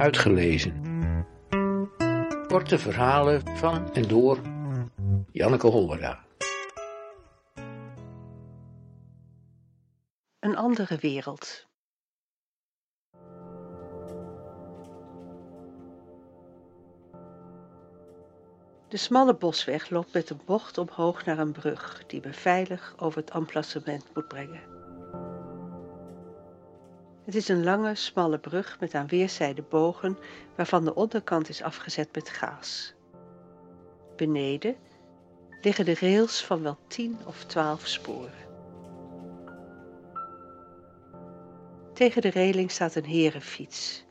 Uitgelezen. Korte verhalen van en door Janneke Hollera. Een andere wereld. De smalle bosweg loopt met een bocht omhoog naar een brug die me veilig over het emplacement moet brengen. Het is een lange, smalle brug met aan weerszijden bogen waarvan de onderkant is afgezet met gaas. Beneden liggen de rails van wel tien of twaalf sporen. Tegen de reling staat een herenfiets.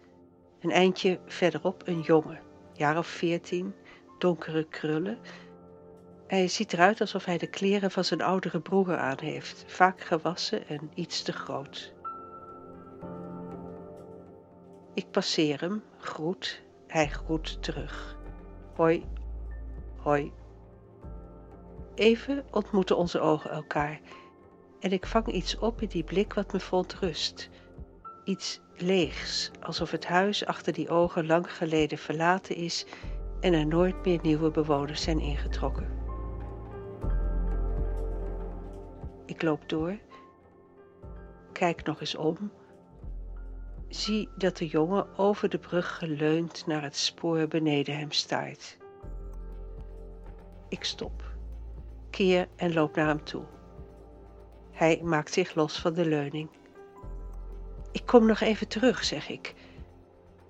Een eindje verderop een jongen, jaar of veertien, donkere krullen. Hij ziet eruit alsof hij de kleren van zijn oudere broer aan heeft, vaak gewassen en iets te groot. Ik passeer hem, groet, hij groet terug. Hoi, hoi. Even ontmoeten onze ogen elkaar en ik vang iets op in die blik wat me verontrust. Iets leegs, alsof het huis achter die ogen lang geleden verlaten is en er nooit meer nieuwe bewoners zijn ingetrokken. Ik loop door, kijk nog eens om, zie dat de jongen over de brug geleund naar het spoor beneden hem staart. Ik stop, keer en loop naar hem toe. Hij maakt zich los van de leuning. Ik kom nog even terug, zeg ik.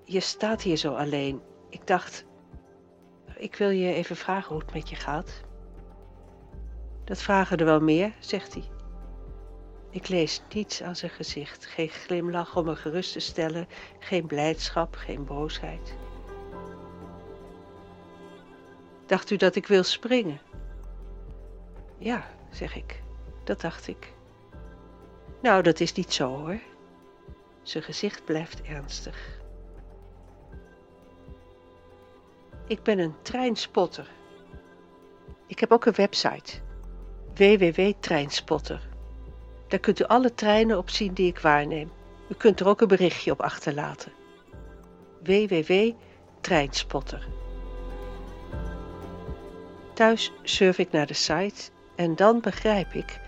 Je staat hier zo alleen. Ik dacht, ik wil je even vragen hoe het met je gaat. Dat vragen er wel meer, zegt hij. Ik lees niets aan zijn gezicht, geen glimlach om me gerust te stellen, geen blijdschap, geen boosheid. Dacht u dat ik wil springen? Ja, zeg ik, dat dacht ik. Nou, dat is niet zo hoor. Zijn gezicht blijft ernstig. Ik ben een treinspotter. Ik heb ook een website. www.treinspotter. Daar kunt u alle treinen op zien die ik waarneem. U kunt er ook een berichtje op achterlaten. www.treinspotter. Thuis surf ik naar de site en dan begrijp ik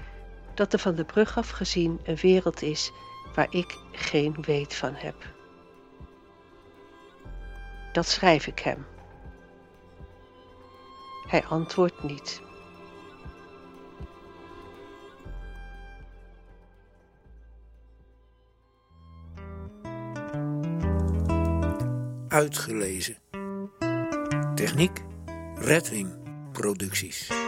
dat er van de brug af gezien een wereld is waar ik geen weet van heb. Dat schrijf ik hem. Hij antwoordt niet. Uitgelezen. Techniek Redwing Producties.